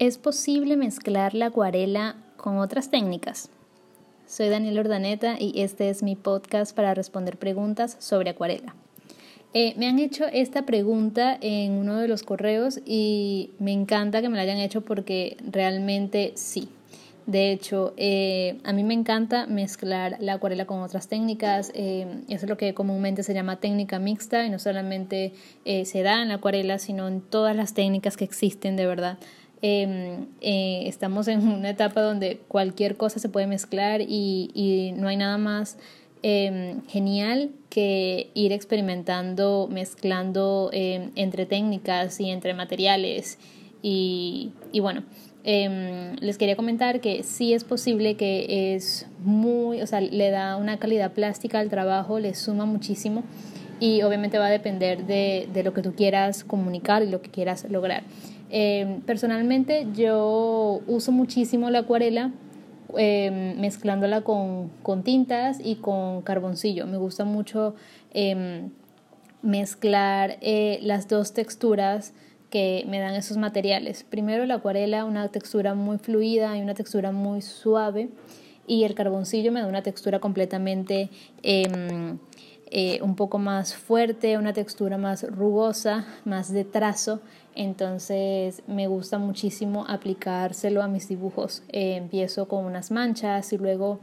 ¿Es posible mezclar la acuarela con otras técnicas? Soy Daniela Ordaneta y este es mi podcast para responder preguntas sobre acuarela. Eh, me han hecho esta pregunta en uno de los correos y me encanta que me la hayan hecho porque realmente sí. De hecho, eh, a mí me encanta mezclar la acuarela con otras técnicas. Eh, eso es lo que comúnmente se llama técnica mixta y no solamente se da en la acuarela, sino en todas las técnicas que existen de verdad. Em, eh, estamos en una etapa donde cualquier cosa se puede mezclar y, y no hay nada más em, genial que ir experimentando, mezclando em, entre técnicas y entre materiales. Y, y bueno, les quería comentar que sí es posible que es muy, o sea, le da una calidad plástica al trabajo, le suma muchísimo y obviamente va a depender de, de lo que tú quieras comunicar y lo que quieras lograr. Eh, personalmente yo uso muchísimo la acuarela eh, mezclándola con, con, tintas y con carboncillo. Me gusta mucho em, mezclar eh, las dos texturas que me dan esos materiales. Primero la acuarela, una textura muy fluida y una textura muy suave. Y el carboncillo me da una textura completamente em, eh, un poco más fuerte, una textura más rugosa, más de trazo. Entonces me gusta muchísimo aplicárselo a mis dibujos. Eh, empiezo con unas manchas y luego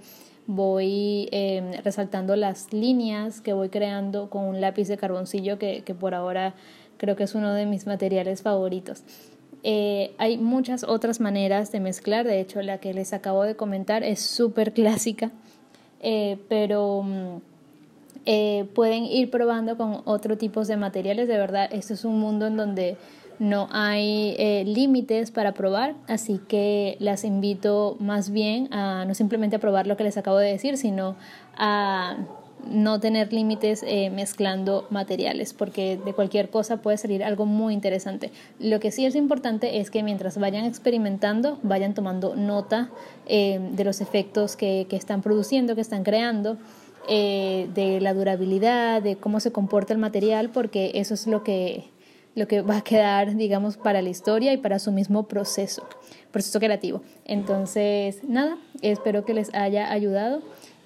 voy em, resaltando las líneas que voy creando con un lápiz de carboncillo que, que por ahora creo que es uno de mis materiales favoritos. Eh, hay muchas otras maneras de mezclar, de hecho la que les acabo de comentar es súper clásica, pero mm, eh, pueden ir probando con otro tipo de materiales. De verdad, este es un mundo en donde no hay eh, límites para probar, así que las invito más bien a no simplemente a probar lo que les acabo de decir, sino a no tener límites eh, mezclando materiales, porque de cualquier cosa puede salir algo muy interesante. Lo que sí es importante es que mientras vayan experimentando, vayan tomando nota de los efectos que, que están produciendo, que están creando eh, de la durabilidad, de cómo se comporta el material, porque eso es lo que, lo que va a quedar, digamos, para la historia y para su mismo proceso, proceso creativo. Entonces, nada, espero que les haya ayudado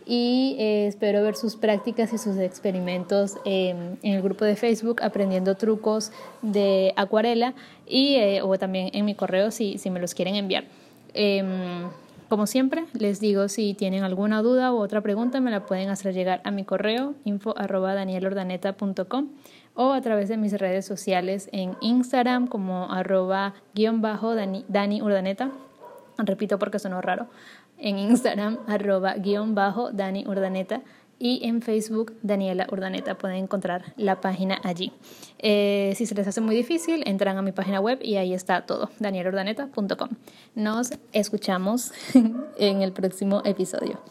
y eh, espero ver sus prácticas y sus experimentos en el grupo de Facebook aprendiendo trucos de acuarela y eh, o también en mi correo si, si me los quieren enviar. Como siempre, les digo si tienen alguna duda u otra pregunta me la pueden hacer llegar a mi correo info arroba o a través de mis redes sociales en Instagram como arroba guion Dani, Urdaneta. Repito porque sonó raro. En Instagram arroba guion bajo y en Facebook Daniela Urdaneta. Pueden encontrar la página allí. Eh, si se les hace muy difícil, entran a mi página web y ahí está todo, danielaurdaneta.com. Nos escuchamos en el próximo episodio.